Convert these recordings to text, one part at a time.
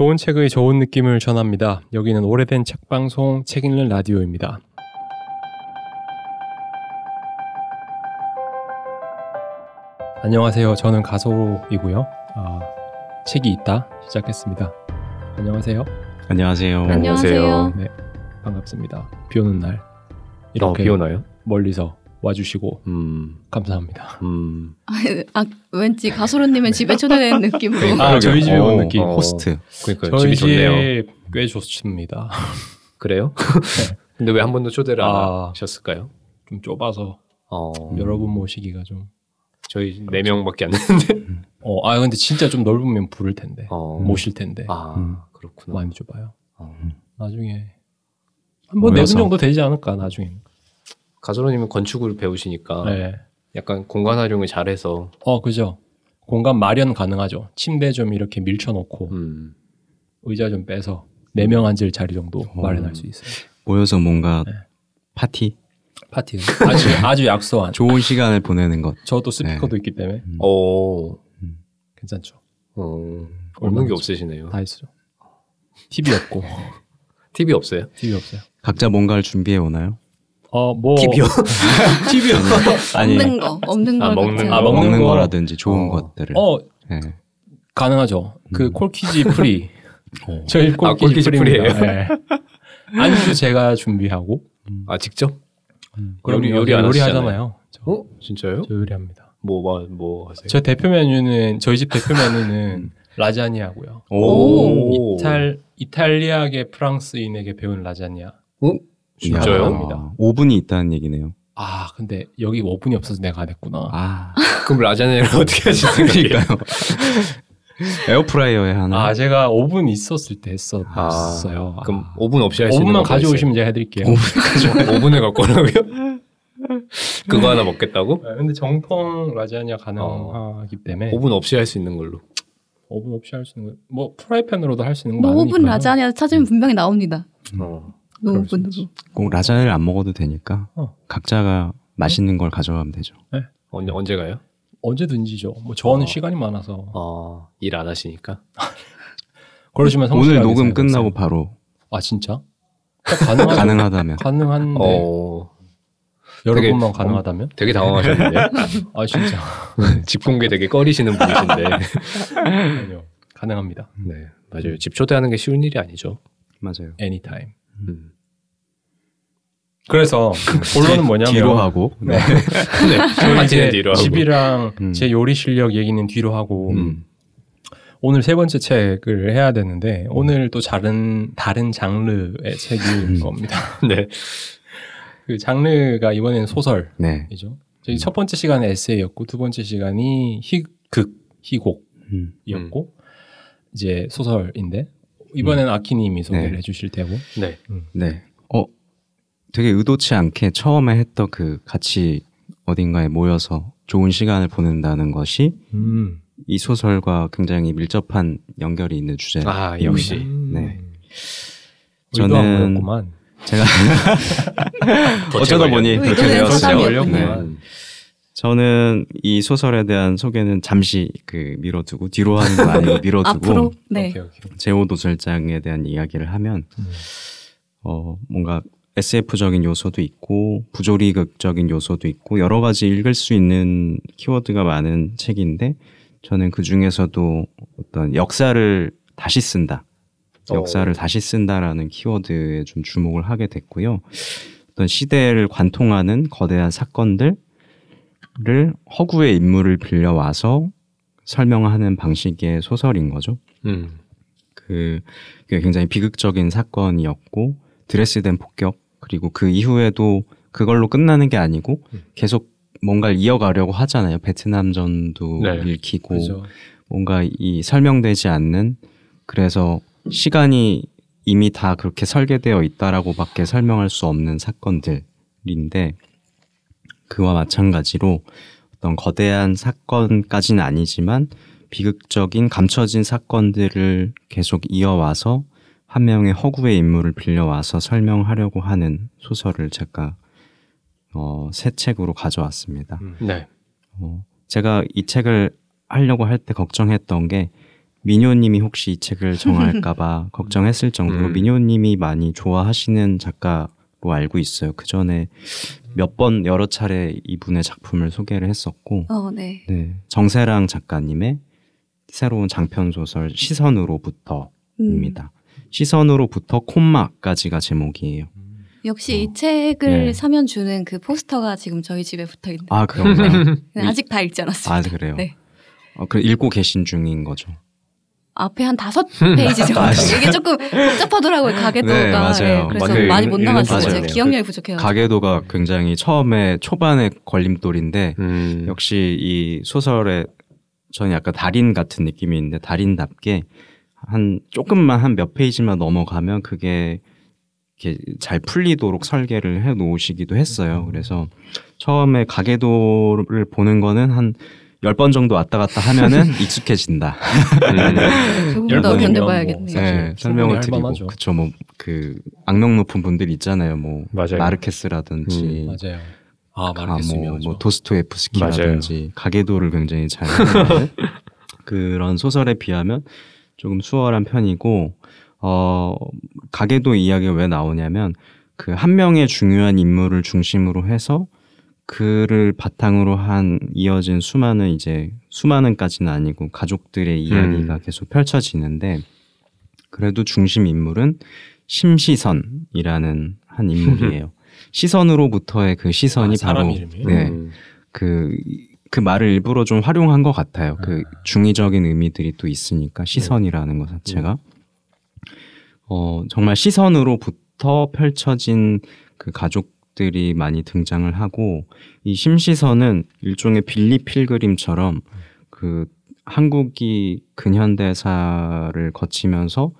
좋은 책의 좋은 느낌을 전합니다. 여기는 오래된 책 방송 책 읽는 라디오입니다. 안녕하세요. 저는 가소이고요. 아, 책이 있다 시작했습니다. 안녕하세요. 안녕하세요. 안녕하세요. 네, 반갑습니다. 비 오는 날 어, 이렇게 비 오나요? 멀리서 와주시고 음, 감사합니다. 음. 아, 왠지 가소로님은 집에 초대된 느낌으로. 아. 저희 집에 온 어, 느낌. 어. 호스트. 그러니까 저희 집이 좋네요. 집꽤 좋습니다. 그래요? 근데 왜 한 번도 초대를 안 아. 하셨을까요? 좀 좁아서 어, 여러분 모시기가 좀. 저희 네 명밖에 안 됐는데. 어, 아 근데 진짜 좀 넓으면 부를 텐데 어. 모실 텐데 아, 음. 그렇구나. 많이 좁아요. 어. 나중에 뭐네분 모여서. 정도 되지 않을까 나중에. 가소로님은 건축을 배우시니까 네. 약간 공간 활용을 잘해서 어 그죠. 공간 마련 가능하죠. 침대 좀 이렇게 밀쳐놓고 음, 의자 좀 빼서 네 명 앉을 자리 정도 어. 마련할 수 있어요. 모여서 뭔가 네. 파티, 파티 아주 아주 약소한. 좋은 시간을 보내는 것. 저도 스피커도 있기 때문에 어, 괜찮죠. 어, 없는 얼마나 게 없으시네요. 다 있어요. TV 없고 TV 없어요? TV 없어요. 각자 뭔가를 준비해 오나요? 어 뭐 TV요? TV요. 아니, 없는 거, 없는 아, 걸 먹는 같아요. 아, 먹는 먹는 거. 거라든지 좋은 어. 것들을. 어 네. 가능하죠. 그 음. corkage free. 어. 저희 콜키지, 아, corkage free입니다. free예요? 네. 안주 제가 준비하고 아 직접? 그럼 요리- 요리 요리 안 요리 하잖아요. 저, 어, 진짜요? 저 요리합니다. 뭐, 뭐, 뭐 하세요? 저 대표 메뉴는 저희 집 대표 메뉴는 라자니아고요. 오. 이탈 이탈리아계 프랑스인에게 배운 라자니아. 어? 진짜요? 합니다. 오븐이 있다는 얘기네요. 아 근데 여기 오븐이 없어서 내가 안 했구나. 아, 그럼 라자냐를 어떻게 하실 생각이에요? 에어프라이어에 하나. 아 제가 오븐 있었을 때 했었어요. 아, 그럼 오븐 없이 할 수 있는 오븐만 거가 가져오시면 제가 해드릴게요. 있어요? 오븐을 갖고 오라고요? 그거 하나 먹겠다고? 네, 근데 정통 라자니아 가능하기 때문에 오븐 없이 할 수 있는 걸로. 오븐 없이 할 수 있는 거, 뭐 프라이팬으로도 할 수 있는 거뭐 많으니까. 오븐 라자냐 찾으면 분명히 나옵니다. 어. 노 그럴 수 오븐으로. 꼭 라자냐를 안 먹어도 되니까 어. 각자가 맛있는 걸 가져가면 되죠. 언제 언제 가요? 언제든지죠. 뭐 저는 어. 시간이 많아서 어, 일 안 하시니까. 그러시면 오늘 녹음. 끝나고 바로 아 진짜? 가능하 가능하다면. 가능한데 어, 여러분만 되게 가능하다면? 되게 당황하셨는데. 아 진짜 집 공개 되게 꺼리시는 분이신데. 아니요 가능합니다. 네, 맞아요. 집 초대하는 게 쉬운 일이 아니죠. 맞아요. Anytime. 음. 그래서 본론은 뭐냐면 뒤로 하고. 네. 네, 저희 뒤로 하고. 집이랑 음. 제 요리 실력 얘기는 뒤로 하고 음. 오늘 세 번째 책을 해야 되는데 오늘 또 다른 다른 장르의 책일 음. 겁니다. 네. 그 장르가 이번에는 소설이죠. 네. 저희 첫 번째 시간은 에세이였고 두 번째 시간이 희극 희곡이었고 음. 이제 소설인데 이번에는 아키님이 소개를 네. 해주실 테고 네. 네. 어, 되게 의도치 않게 처음에 했던 그 같이 어딘가에 모여서 좋은 시간을 보낸다는 것이 음. 이 소설과 굉장히 밀접한 연결이 있는 주제. 아, 역시. 네. 저는 저는 구만 제가 어쩌다. 보니 그렇게 되었어요. 네. 저는 이 소설에 대한 소개는 잠시 그 미뤄두고 뒤로 하는 거 아니고 미뤄두고 앞으로 네. 제오 도설장에 대한 이야기를 하면 음. 어 뭔가 SF적인 요소도 있고 부조리극적인 요소도 있고 여러 가지 읽을 수 있는 키워드가 많은 책인데 저는 그 중에서도 어떤 역사를 다시 쓴다. 역사를 어. 다시 쓴다라는 키워드에 좀 주목을 하게 됐고요. 어떤 시대를 관통하는 거대한 사건들 을 허구의 인물을 빌려와서 설명하는 방식의 소설인 거죠. 음. 그 굉장히 비극적인 사건이었고 드레스덴 폭격 그리고 그 이후에도 그걸로 끝나는 게 아니고 음. 계속 뭔가를 이어가려고 하잖아요. 베트남전도 네. 읽히고 그죠. 뭔가 이 설명되지 않는 그래서 시간이 이미 다 그렇게 설계되어 있다라고밖에 설명할 수 없는 사건들인데 그와 마찬가지로 어떤 거대한 사건까지는 아니지만 비극적인 감춰진 사건들을 계속 이어와서 한 명의 허구의 인물을 빌려와서 설명하려고 하는 소설을 제가 어, 새 책으로 가져왔습니다. 음. 네. 어, 제가 이 책을 하려고 할 때 걱정했던 게 민효님이 혹시 이 책을 정할까봐 걱정했을 정도로 음. 민효님이 많이 좋아하시는 작가로 알고 있어요. 그 전에 몇 번 여러 차례 이분의 작품을 소개를 했었고, 어, 네. 네, 정세랑 작가님의 새로운 장편 소설 시선으로부터입니다. 음. 시선으로부터 콤마까지가 제목이에요. 역시 이 책을 네. 사면 주는 그 포스터가 지금 저희 집에 붙어 있는데 아 그런가요? 아직 다 읽지 않았습니다. 아 그래요. 네. 어, 그 읽고 계신 중인 거죠. 앞에 한 다섯 페이지 정도. 이게 조금 복잡하더라고요 가게도가. 네, 맞아요. 그래서. 많이 못 나갔어요. 제가 기억력이 부족해요. 가계도가 굉장히 처음에 초반에 걸림돌인데 음. 역시 이 소설에 저는 약간 달인 같은 느낌이 있는데 달인답게 한 조금만 한 몇 페이지만 넘어가면 그게 이렇게 잘 풀리도록 설계를 해 놓으시기도 했어요. 그래서 처음에 가계도를 보는 거는 한 열 번 정도 왔다 갔다 하면은 익숙해진다. 조금 열더 번이면 견뎌봐야겠네요. 뭐 네, 사실 설명을 드리고 할만하죠. 그쵸 뭐 그 악명 높은 분들 있잖아요. 뭐 맞아요. 마르케스라든지 맞아요. 아 아, 마르케스 뭐. 뭐 도스토예프스키라든지 가계도를 굉장히 잘 하는 그런 소설에 비하면 조금 수월한 편이고 어 가계도 이야기가 왜 나오냐면 그 한 명의 중요한 인물을 중심으로 해서 그를 바탕으로 한 이어진 수많은 이제 수많은까지는 아니고 가족들의 이야기가 음. 계속 펼쳐지는데 그래도 중심 인물은 심시선이라는 한 인물이에요. 시선으로부터의 그 시선이 아, 바로 이름이에요? 네, 음. 그, 그 말을 일부러 좀 활용한 것 같아요. 그 아. 중의적인 의미들이 또 있으니까 시선이라는 것 자체가 어 정말 시선으로부터 펼쳐진 그 가족 들이 많이 등장을 하고 이 심시선은 일종의 빌리 필그림처럼 그 한국이 근현대사를 거치면서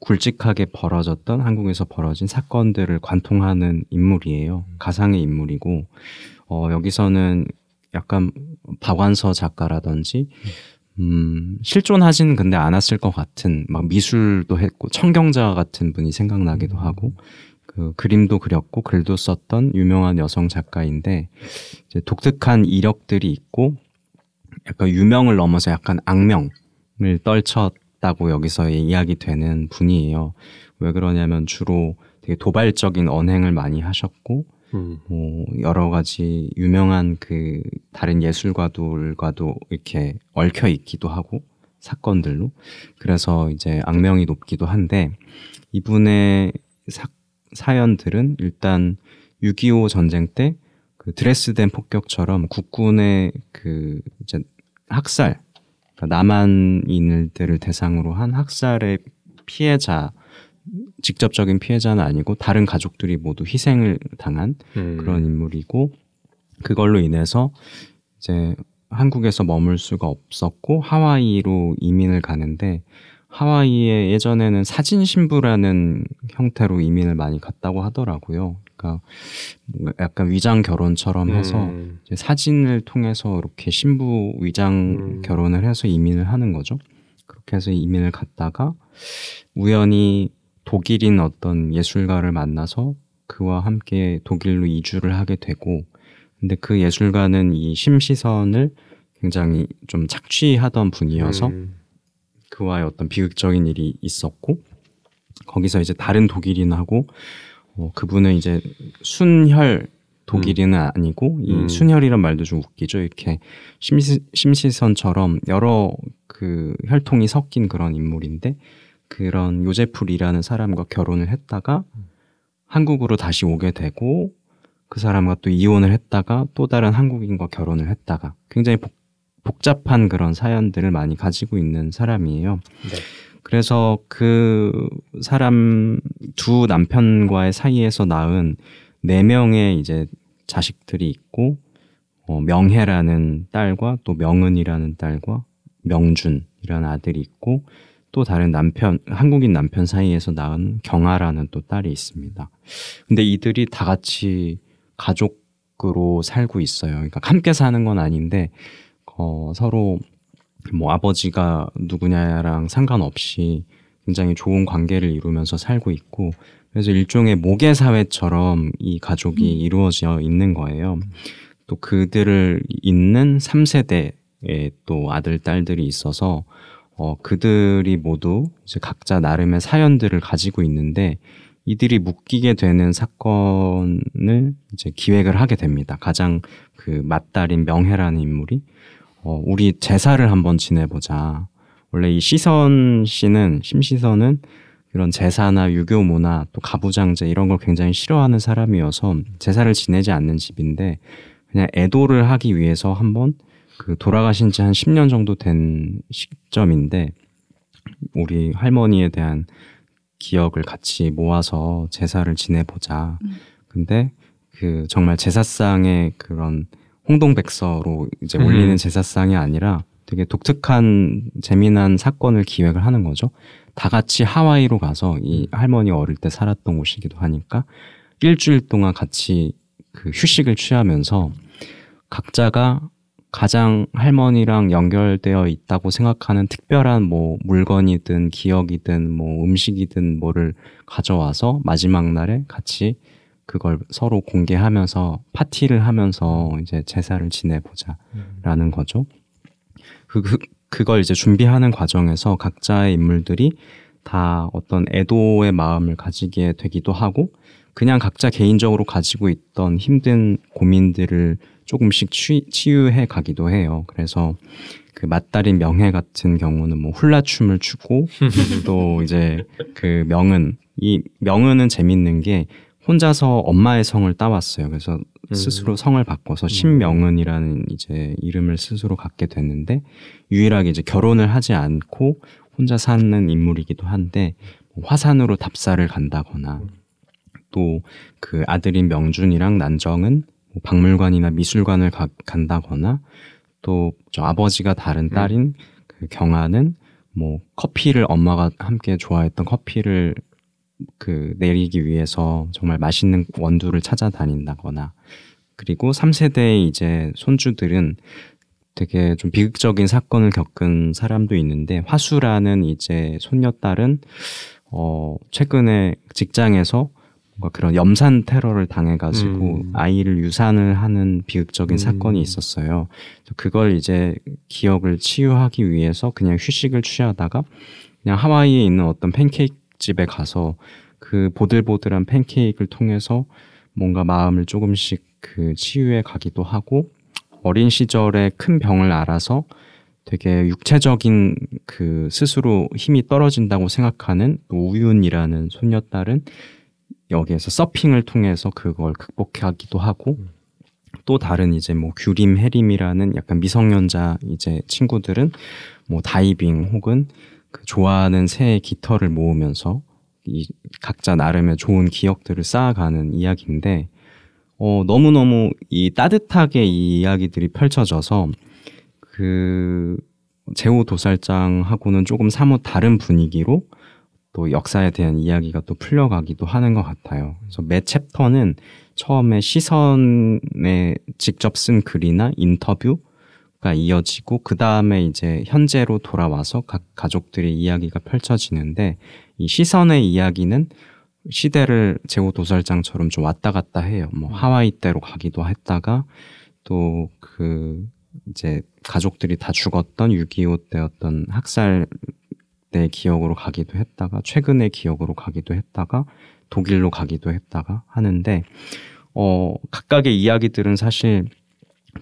굵직하게 벌어졌던 한국에서 벌어진 사건들을 관통하는 인물이에요. 가상의 인물이고 어, 여기서는 약간 박완서 작가라든지 음, 실존하지는 근데 않았을 것 같은 막 미술도 했고 청경자 같은 분이 생각나기도 하고 그 그림도 그렸고 글도 썼던 유명한 여성 작가인데 이제 독특한 이력들이 있고 약간 유명을 넘어서 약간 악명을 떨쳤다고 여기서 이야기 되는 분이에요. 왜 그러냐면 주로 되게 도발적인 언행을 많이 하셨고 음. 뭐 여러 가지 유명한 그 다른 예술가들과도 이렇게 얽혀 있기도 하고 사건들로 그래서 이제 악명이 높기도 한데 이분의 사, 사연들은 일단 6.25 전쟁 때 그 드레스덴 폭격처럼 국군의 그 이제 학살 그러니까 남한인들을 대상으로 한 학살의 피해자 직접적인 피해자는 아니고 다른 가족들이 모두 희생을 당한 음. 그런 인물이고 그걸로 인해서 이제 한국에서 머물 수가 없었고 하와이로 이민을 가는데 하와이에 예전에는 사진 신부라는 형태로 이민을 많이 갔다고 하더라고요. 그러니까 약간 위장 결혼처럼 해서 음. 이제 사진을 통해서 이렇게 신부 위장 음. 결혼을 해서 이민을 하는 거죠. 그렇게 해서 이민을 갔다가 우연히 독일인 어떤 예술가를 만나서 그와 함께 독일로 이주를 하게 되고 근데 그 예술가는 이 심시선을 굉장히 좀 착취하던 분이어서 음. 그와의 어떤 비극적인 일이 있었고 거기서 이제 다른 독일인하고 어, 그분은 이제 순혈 독일인은 아니고 이 음. 순혈이란 말도 좀 웃기죠. 이렇게 심시, 심시선처럼 여러 그 혈통이 섞인 그런 인물인데 그런 요제풀이라는 사람과 결혼을 했다가 한국으로 다시 오게 되고 그 사람과 또 이혼을 했다가 또 다른 한국인과 결혼을 했다가 굉장히 복, 복잡한 그런 사연들을 많이 가지고 있는 사람이에요. 네. 그래서 그 사람 두 남편과의 사이에서 낳은 네 명의 이제 자식들이 있고 어, 명혜라는 딸과 또 명은이라는 딸과 명준이라는 아들이 있고 또 다른 남편 한국인 남편 사이에서 낳은 경아라는 또 딸이 있습니다. 근데 이들이 다 같이 가족으로 살고 있어요. 그러니까 함께 사는 건 아닌데 어, 서로 뭐 아버지가 누구냐랑 상관없이 굉장히 좋은 관계를 이루면서 살고 있고 그래서 일종의 모계 사회처럼 이 가족이 이루어져 있는 거예요. 또 그들을 잇는 3세대의 또 아들 딸들이 있어서 어, 그들이 모두 이제 각자 나름의 사연들을 가지고 있는데 이들이 묶이게 되는 사건을 이제 기획을 하게 됩니다. 가장 그 맏딸인 명혜라는 인물이 어, 우리 제사를 한번 지내보자. 원래 이 시선 씨는 심시선은 그런 제사나 유교 문화 또 가부장제 이런 걸 굉장히 싫어하는 사람이어서 제사를 지내지 않는 집인데 그냥 애도를 하기 위해서 한번 그 돌아가신 지 한 10년 정도 된 시점인데 우리 할머니에 대한 기억을 같이 모아서 제사를 지내보자. 음. 근데 그 정말 제사상의 그런 홍동백서로 이제 음. 올리는 제사상이 아니라 되게 독특한 재미난 사건을 기획을 하는 거죠. 다 같이 하와이로 가서 이 할머니 어릴 때 살았던 곳이기도 하니까 일주일 동안 같이 그 휴식을 취하면서 각자가 가장 할머니랑 연결되어 있다고 생각하는 특별한 뭐 물건이든 기억이든 뭐 음식이든 뭐를 가져와서 마지막 날에 같이 그걸 서로 공개하면서 파티를 하면서 이제 제사를 지내보자라는 거죠. 그, 그 그걸 이제 준비하는 과정에서 각자의 인물들이 다 어떤 애도의 마음을 가지게 되기도 하고 그냥 각자 개인적으로 가지고 있던 힘든 고민들을 조금씩 치, 치유해 가기도 해요. 그래서 그 맏딸인 명혜 같은 경우는 뭐 훌라춤을 추고 또 이제 그 명은 이 명은은 재밌는 게 혼자서 엄마의 성을 따왔어요. 그래서 스스로 성을 바꿔서 신명은이라는 이제 이름을 스스로 갖게 됐는데 유일하게 이제 결혼을 하지 않고 혼자 사는 인물이기도 한데 뭐 화산으로 답사를 간다거나 또 그 아들인 명준이랑 난정은 뭐 박물관이나 미술관을 가- 간다거나 또 저 아버지가 다른 딸인 그 경아는 뭐 커피를 엄마가 함께 좋아했던 커피를 그 내리기 위해서 정말 맛있는 원두를 찾아다닌다거나 그리고 3세대의 이제 손주들은 되게 좀 비극적인 사건을 겪은 사람도 있는데 화수라는 이제 손녀딸은 어 최근에 직장에서 뭔가 그런 염산 테러를 당해가지고 음. 아이를 유산을 하는 비극적인 음. 사건이 있었어요. 그걸 이제 기억을 치유하기 위해서 그냥 휴식을 취하다가 그냥 하와이에 있는 어떤 팬케이크 집에 가서 그 보들보들한 팬케이크를 통해서 뭔가 마음을 조금씩 그 치유해 가기도 하고 어린 시절에 큰 병을 알아서 되게 육체적인 그 스스로 힘이 떨어진다고 생각하는 또 우윤이라는 손녀딸은 여기에서 서핑을 통해서 그걸 극복하기도 하고 또 다른 이제 뭐 규림 해림이라는 약간 미성년자 이제 친구들은 뭐 다이빙 혹은 그 좋아하는 새의 깃털을 모으면서 이 각자 나름의 좋은 기억들을 쌓아가는 이야기인데 어 너무너무 이 따뜻하게 이 이야기들이 펼쳐져서 그 제호 도살장하고는 조금 사뭇 다른 분위기로 또 역사에 대한 이야기가 또 풀려가기도 하는 것 같아요. 그래서 매 챕터는 처음에 시선에 직접 쓴 글이나 인터뷰 가 이어지고 그 다음에 이제 현재로 돌아와서 각 가족들의 이야기가 펼쳐지는데 이 시선의 이야기는 시대를 제호 도살장처럼 좀 왔다 갔다 해요. 뭐 하와이 때로 가기도 했다가 또 그 이제 가족들이 다 죽었던 6.25 때였던 학살 때 기억으로 가기도 했다가 최근의 기억으로 가기도 했다가 독일로 가기도 했다가 하는데 어 각각의 이야기들은 사실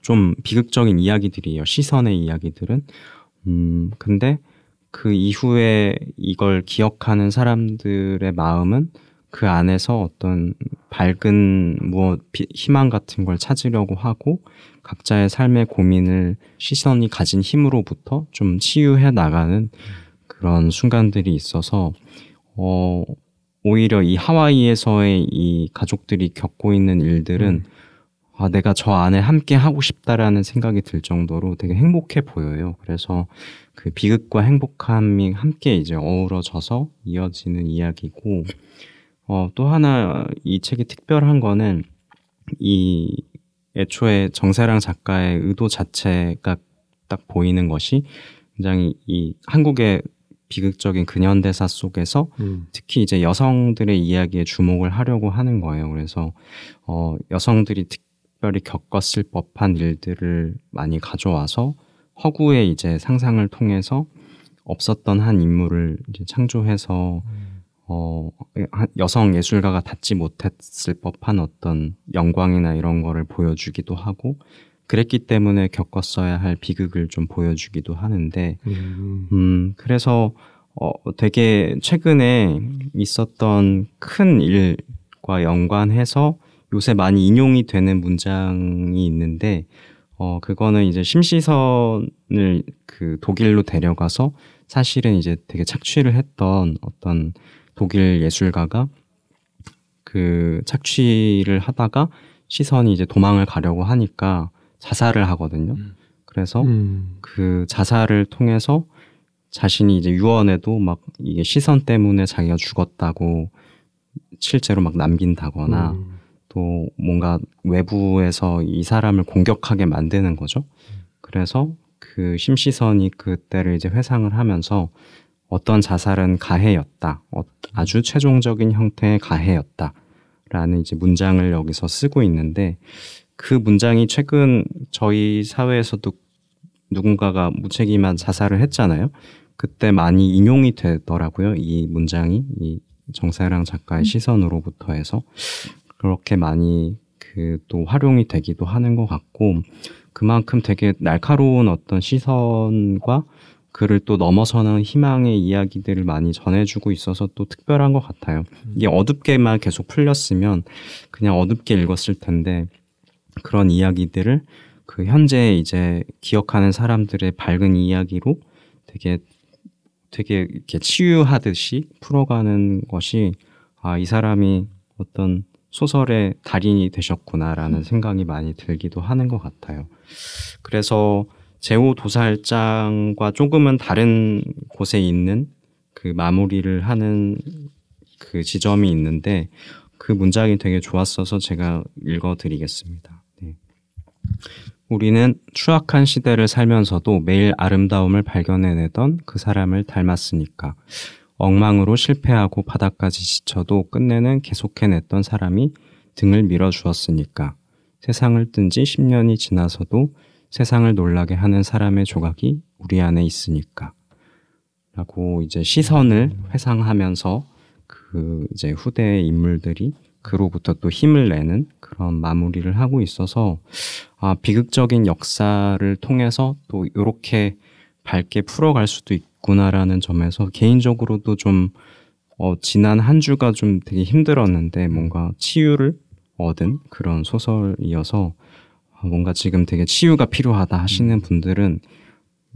좀 비극적인 이야기들이에요. 시선의 이야기들은 음 근데 그 이후에 이걸 기억하는 사람들의 마음은 그 안에서 어떤 밝은 무엇 비- 희망 같은 걸 찾으려고 하고 각자의 삶의 고민을 시선이 가진 힘으로부터 좀 치유해 나가는 그런 순간들이 있어서 어 오히려 이 하와이에서의 이 가족들이 겪고 있는 일들은 아 내가 저 안에 함께 하고 싶다라는 생각이 들 정도로 되게 행복해 보여요. 그래서 그 비극과 행복함이 함께 이제 어우러져서 이어지는 이야기고 어 또 하나 이 책이 특별한 거는 이 애초에 정세랑 작가의 의도 자체가 딱 보이는 것이 굉장히 이 한국의 비극적인 근현대사 속에서 음. 특히 이제 여성들의 이야기에 주목을 하려고 하는 거예요. 그래서 어, 여성들이 특 별히 겪었을 법한 일들을 많이 가져와서 허구의 이제 상상을 통해서 없었던 한 인물을 창조해서 어, 한- 여성 예술가가 닿지 못했을 법한 어떤 영광이나 이런 거를 보여주기도 하고 그랬기 때문에 겪었어야 할 비극을 좀 보여주기도 하는데 음. 음, 그래서 어, 되게 최근에 있었던 큰 일과 연관해서 요새 많이 인용이 되는 문장이 있는데 어, 그거는 이제 심시선을 그 독일로 데려가서 사실은 이제 되게 착취를 했던 어떤 독일 예술가가 그 착취를 하다가 시선이 이제 도망을 가려고 하니까 자살을 하거든요. 음. 그래서 음. 그 자살을 통해서 자신이 이제 유언에도 막 이게 시선 때문에 자기가 죽었다고 실제로 막 남긴다거나 음. 또 뭔가 외부에서 이 사람을 공격하게 만드는 거죠. 그래서 그 심시선이 그때를 이제 회상을 하면서 어떤 자살은 가해였다. 어, 아주 최종적인 형태의 가해였다. 라는 이제 문장을 여기서 쓰고 있는데 그 문장이 최근 저희 사회에서도 누군가가 무책임한 자살을 했잖아요. 그때 많이 인용이 되더라고요. 이 문장이 이 정사랑 작가의 시선으로부터 해서 그렇게 많이 그 또 활용이 되기도 하는 것 같고 그만큼 되게 날카로운 어떤 시선과 그를 또 넘어서는 희망의 이야기들을 많이 전해주고 있어서 또 특별한 것 같아요. 이게 어둡게만 계속 풀렸으면 그냥 어둡게 읽었을 텐데 그런 이야기들을 그 현재 이제 기억하는 사람들의 밝은 이야기로 되게 되게 이렇게 치유하듯이 풀어가는 것이 아 이 사람이 어떤 소설의 달인이 되셨구나라는 생각이 많이 들기도 하는 것 같아요. 그래서 제오 도살장과 조금은 다른 곳에 있는 그 마무리를 하는 그 지점이 있는데 그 문장이 되게 좋았어서 제가 읽어드리겠습니다. 네. 우리는 추악한 시대를 살면서도 매일 아름다움을 발견해내던 그 사람을 닮았으니까 엉망으로 실패하고 바닥까지 지쳐도 끝내는 계속해냈던 사람이 등을 밀어주었으니까. 세상을 뜬 지 10년이 지나서도 세상을 놀라게 하는 사람의 조각이 우리 안에 있으니까. 라고 이제 시선을 회상하면서 그 이제 후대의 인물들이 그로부터 또 힘을 내는 그런 마무리를 하고 있어서 아 비극적인 역사를 통해서 또 이렇게 밝게 풀어갈 수도 있 구나라는 점에서 개인적으로도 좀 어, 지난 한 주가 좀 되게 힘들었는데 뭔가 치유를 얻은 그런 소설이어서 어, 뭔가 지금 되게 치유가 필요하다 하시는 분들은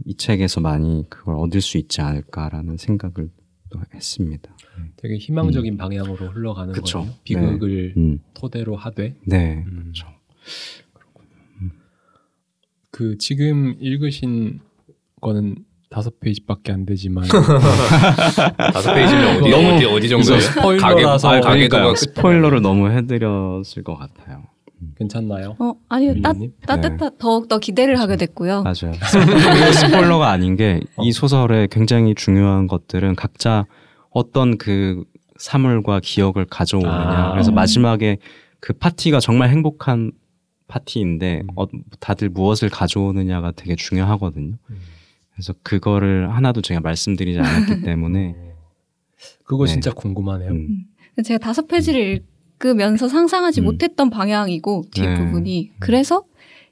이 책에서 많이 그걸 얻을 수 있지 않을까라는 생각을 또 했습니다. 되게 희망적인 방향으로 흘러가는 그쵸. 거예요. 비극을 음, 토대로 하되 네, 음. 그렇죠. 그 지금 읽으신 거는 다섯 페이지밖에 안 되지만 다섯 페이지면 어디 너무 어디 어디 정도예요? 이거 스포일러라서 가계- 아, 가계도가 그러니까요. 스포일러를 너무 해드렸을 것 같아요. 괜찮나요? 어 아니요 따, 님 따뜻하 더욱 더 기대를 하게 됐고요. 맞아요. 그리고 스포일러가 아닌 게 어. 이 소설의 굉장히 중요한 것들은 각자 어떤 그 사물과 기억을 가져오느냐. 아. 그래서 음. 마지막에 그 파티가 정말 행복한 파티인데 음. 어, 다들 무엇을 가져오느냐가 되게 중요하거든요. 음. 그래서 그거를 하나도 제가 말씀드리지 않았기 때문에 그거 네. 진짜 궁금하네요. 음, 제가 다섯 페이지를 읽으면서 상상하지 음. 못했던 방향이고 네. 뒷부분이 그래서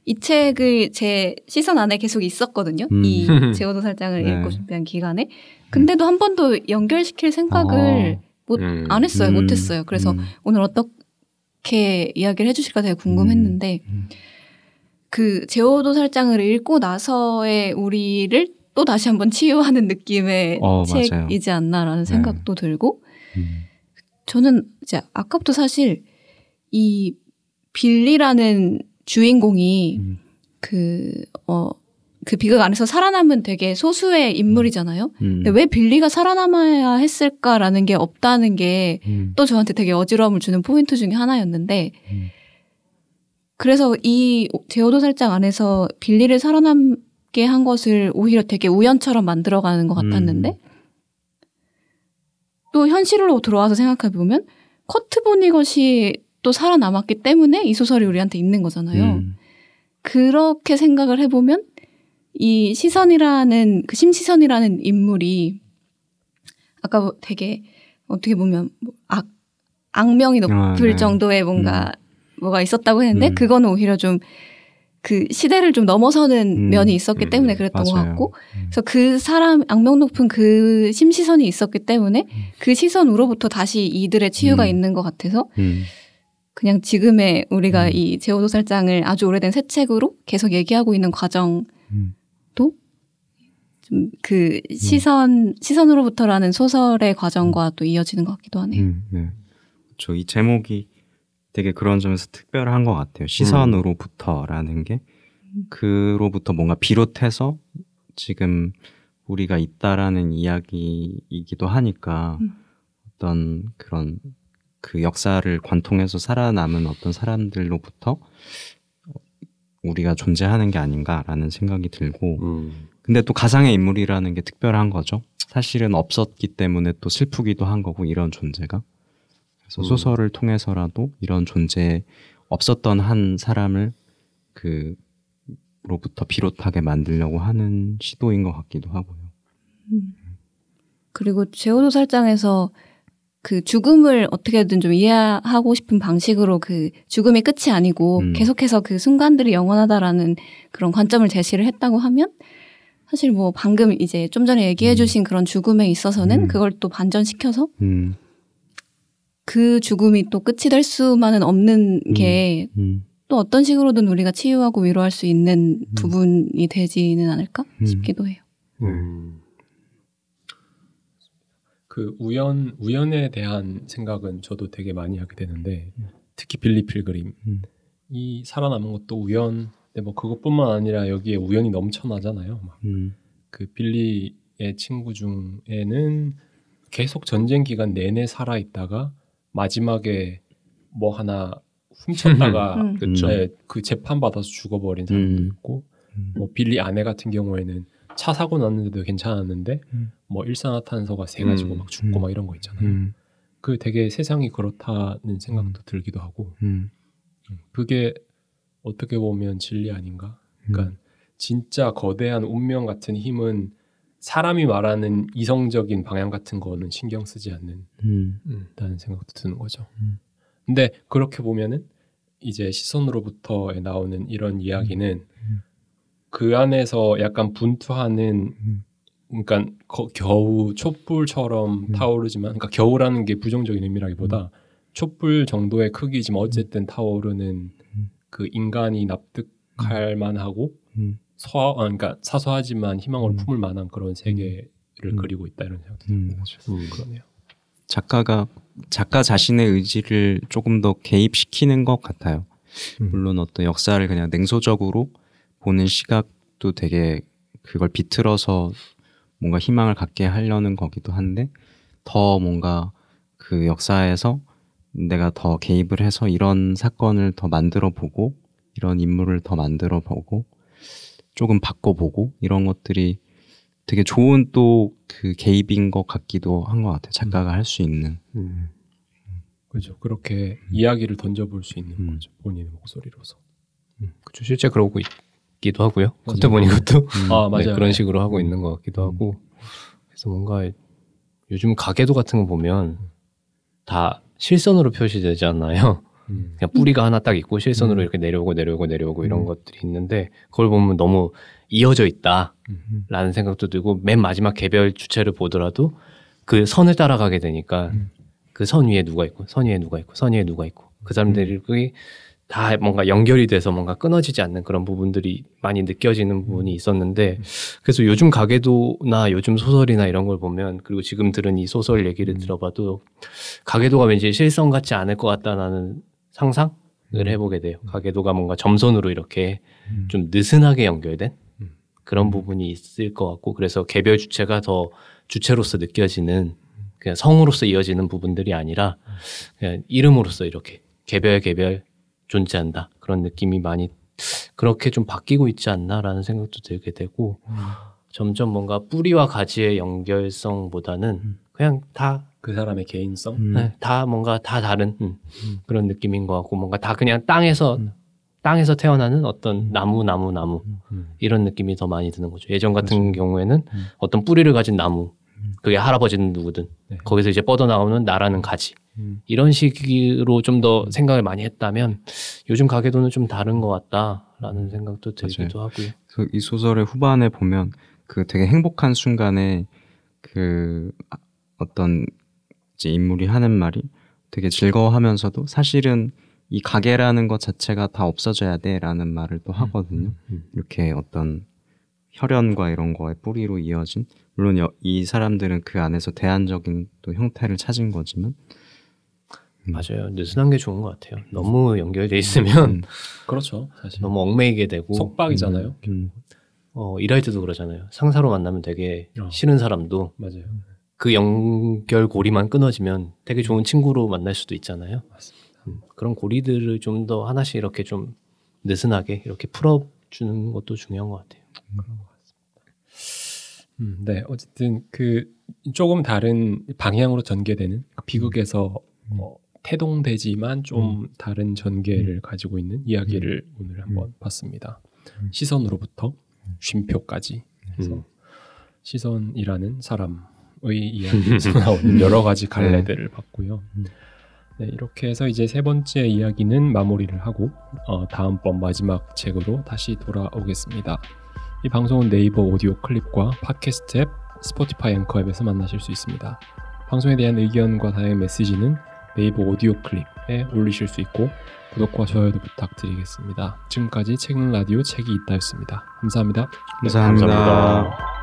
이 책을 제 시선 안에 계속 있었거든요. 음. 이 제오도 살장을 네. 읽고 준비한 기간에. 근데도 한 번도 연결시킬 생각을 못, 음. 안 했어요. 음, 못했어요. 그래서 음, 오늘 어떻게 이야기를 해주실까 되게 궁금했는데 음. 그 제오도 살장을 읽고 나서의 우리를 또 다시 한번 치유하는 느낌의 어. 책이지 않나라는 네. 생각도 들고 음. 저는 이제 아까부터 사실 이 빌리라는 주인공이 음. 그, 어, 그 비극 안에서 살아남은 되게 소수의 인물이잖아요. 음. 근데 왜 빌리가 살아남아야 했을까라는 게 없다는 게또 음. 저한테 되게 어지러움을 주는 포인트 중에 하나였는데 음. 그래서 이 제오도 살짝 안에서 빌리를 살아남게 한 것을 오히려 되게 우연처럼 만들어가는 것 같았는데 음. 또 현실로 들어와서 생각해 보면 커트 보니것이 또 살아남았기 때문에 이 소설이 우리한테 있는 거잖아요. 음. 그렇게 생각을 해보면 이 시선이라는 그 심시선이라는 인물이 아까 뭐 되게 어떻게 보면 뭐 악, 악명이 높을 아, 네. 정도의 뭔가 뭐가 있었다고 했는데 음. 그거는 오히려 좀 그 시대를 좀 넘어서는 음. 면이 있었기 음, 때문에 그랬던 것 맞아요. 같고 그래서 그 사람 악명 높은 그 심시선이 있었기 때문에 그 시선으로부터 다시 이들의 치유가 음. 있는 것 같아서 음. 그냥 지금의 우리가 음. 이 제오도살장을 아주 오래된 새 책으로 계속 얘기하고 있는 과정도 음. 좀그 시선 시선으로부터라는 소설의 과정과 또 이어지는 것 같기도 하네요. 음, 네. 그렇죠. 이 제목이 되게 그런 점에서 특별한 것 같아요. 시선으로부터라는 게 그로부터 뭔가 비롯해서 지금 우리가 있다라는 이야기이기도 하니까 음. 어떤 그런 그 역사를 관통해서 살아남은 어떤 사람들로부터 우리가 존재하는 게 아닌가라는 생각이 들고 음. 근데 또 가상의 인물이라는 게 특별한 거죠. 사실은 없었기 때문에 또 슬프기도 한 거고 이런 존재가. 그래서 음. 소설을 통해서라도 이런 존재 없었던 한 사람을 그 로부터 비롯하게 만들려고 하는 시도인 것 같기도 하고요. 그리고 제오도살장에서 그 죽음을 어떻게든 좀 이해하고 싶은 방식으로 그 죽음이 끝이 아니고 음. 계속해서 그 순간들이 영원하다라는 그런 관점을 제시를 했다고 하면 사실 뭐 방금 이제 좀 전에 얘기해 주신 그런 죽음에 있어서는 음. 그걸 또 반전시켜서 음, 그 죽음이 또 끝이 될 수만은 없는 게또 음, 어떤 식으로든 우리가 치유하고 위로할 수 있는 부분이 되지는 않을까 음. 싶기도 해요. 음. 그 우연 우연에 대한 생각은 저도 되게 많이 하게 되는데 특히 빌리 필그림 음. 이 살아남은 것도 우연. 근데 뭐 그것뿐만 아니라 여기에 우연이 넘쳐나잖아요. 막 음, 그 빌리의 친구 중에는 계속 전쟁 기간 내내 살아 있다가 마지막에 뭐 하나 훔쳤다가 음. 그쵸. 네, 그 재판 받아서 죽어버린 사람도 음. 있고 음. 뭐 빌리 아내 같은 경우에는 차 사고 났는데도 괜찮았는데 음. 뭐 일산화탄소가 새 가지고 음. 막 죽고 음. 막 이런 거 있잖아요. 음, 그 되게 세상이 그렇다는 생각도 들기도 하고 음, 그게 어떻게 보면 진리 아닌가? 그러니까 진짜 거대한 운명 같은 힘은 사람이 말하는 이성적인 방향 같은 거는 신경 쓰지 않는다는 음, 생각도 드는 거죠. 음. 근데 그렇게 보면은 이제 시선으로부터에 나오는 이런 이야기는 음. 그 안에서 약간 분투하는 음. 그러니까 거- 겨우 촛불처럼 음. 타오르지만 그러니까 겨우라는 게 부정적인 의미라기보다 촛불 정도의 크기지만 어쨌든 타오르는 음. 그 인간이 납득할 만하고 음, 소 아, 그러니까 사소하지만 희망을 음. 품을 만한 그런 세계를 음. 그리고 있다 이런 생각도 음. 음. 그러네요. 작가가 작가 자신의 의지를 조금 더 개입시키는 것 같아요. 음. 물론 어떤 역사를 그냥 냉소적으로 보는 시각도 되게 그걸 비틀어서 뭔가 희망을 갖게 하려는 거기도 한데 더 뭔가 그 역사에서 내가 더 개입을 해서 이런 사건을 더 만들어 보고 이런 인물을 더 만들어 보고 조금 바꿔보고 이런 것들이 되게 좋은 또 그 개입인 것 같기도 한 것 같아요. 작가가 할 수 있는. 음. 그렇죠. 그렇게 이야기를 던져볼 수 있는 음. 거죠. 본인의 목소리로서. 그쵸. 실제 그러고 있기도 하고요. 겉에 보니 것도 아 네, 맞아요. 그런 식으로 하고 있는 것 같기도 하고 그래서 뭔가 요즘 가계도 같은 거 보면 다 실선으로 표시되지 않나요? 음. 그냥 뿌리가 하나 딱 있고 실선으로 음. 이렇게 내려오고 내려오고 내려오고 이런 음. 것들이 있는데 그걸 보면 너무 이어져 있다라는 음. 생각도 들고 맨 마지막 개별 주체를 보더라도 그 선을 따라가게 되니까 음. 그선 위에 누가 있고 선 위에 누가 있고 선 위에 누가 있고 그 사람들이 다 뭔가 연결이 돼서 뭔가 끊어지지 않는 그런 부분들이 많이 느껴지는 부분이 있었는데 그래서 요즘 가계도나 요즘 소설이나 이런 걸 보면 그리고 지금 들은 이 소설 얘기를 들어봐도 가계도가 왠지 실성 같지 않을 것 같다는 상상을 해보게 돼요. 가계도가 뭔가 점선으로 이렇게 음. 좀 느슨하게 연결된 음. 그런 부분이 있을 것 같고 그래서 개별 주체가 더 주체로서 느껴지는 그냥 성으로서 이어지는 부분들이 아니라 그냥 이름으로서 이렇게 개별 개별 존재한다 그런 느낌이 많이 그렇게 좀 바뀌고 있지 않나라는 생각도 들게 되고 점점 뭔가 뿌리와 가지의 연결성보다는 그냥 다 그 사람의 개인성. 음. 네, 다 뭔가 다 다른 음, 그런 느낌인 것 같고 뭔가 다 그냥 땅에서 땅에서 태어나는 어떤 나무 나무 나무 음. 이런 느낌이 더 많이 드는 거죠. 예전 같은 경우에는 어떤 뿌리를 가진 나무, 그게 할아버지는 누구든 네. 거기서 이제 뻗어 나오는 나라는 가지 음. 이런 식으로 좀 더 생각을 많이 했다면 요즘 가계도는 좀 다른 것 같다라는 생각도 들기도 하고요. 그이 소설의 후반에 보면 그 되게 행복한 순간에 그 아- 어떤 이제 인물이 하는 말이 되게 즐거워하면서도 사실은 이 가게라는 것 자체가 다 없어져야 돼라는 말을 또 하거든요. 음. 이렇게 어떤 혈연과 이런 거의 뿌리로 이어진 물론 여- 이 사람들은 그 안에서 대안적인 또 형태를 찾은 거지만 맞아요. 느슨한 게 좋은 것 같아요. 너무 연결돼 있으면 그렇죠. 사실 너무 얽매이게 되고 속박이잖아요. 음. 어, 일할 때도 그러잖아요. 상사로 만나면 되게 어. 싫은 사람도 맞아요. 그 연결고리만 끊어지면 되게 좋은 친구로 만날 수도 있잖아요. 음, 그런 고리들을 좀 더 하나씩 이렇게 좀 느슨하게 이렇게 풀어주는 것도 중요한 것 같아요. 음, 네, 어쨌든 그 조금 다른 방향으로 전개되는 비극에서 어, 태동되지만 좀 다른 전개를 가지고 있는 이야기를 오늘 한번 봤습니다. 시선으로부터 쉼표까지 음. 시선이라는 사람의 이야기에서 나오는 여러 가지 갈래들을 봤고요. 네, 이렇게 해서 이제 세 번째 이야기는 마무리를 하고 어, 다음번 마지막 책으로 다시 돌아오겠습니다. 이 방송은 네이버 오디오 클립과 팟캐스트 앱, 스포티파이 앵커 앱에서 만나실 수 있습니다. 방송에 대한 의견과 다양한 메시지는 네이버 오디오 클립에 올리실 수 있고 구독과 좋아요도 부탁드리겠습니다. 지금까지 책은 라디오 책이 있다였습니다. 감사합니다. 감사합니다. 감사합니다.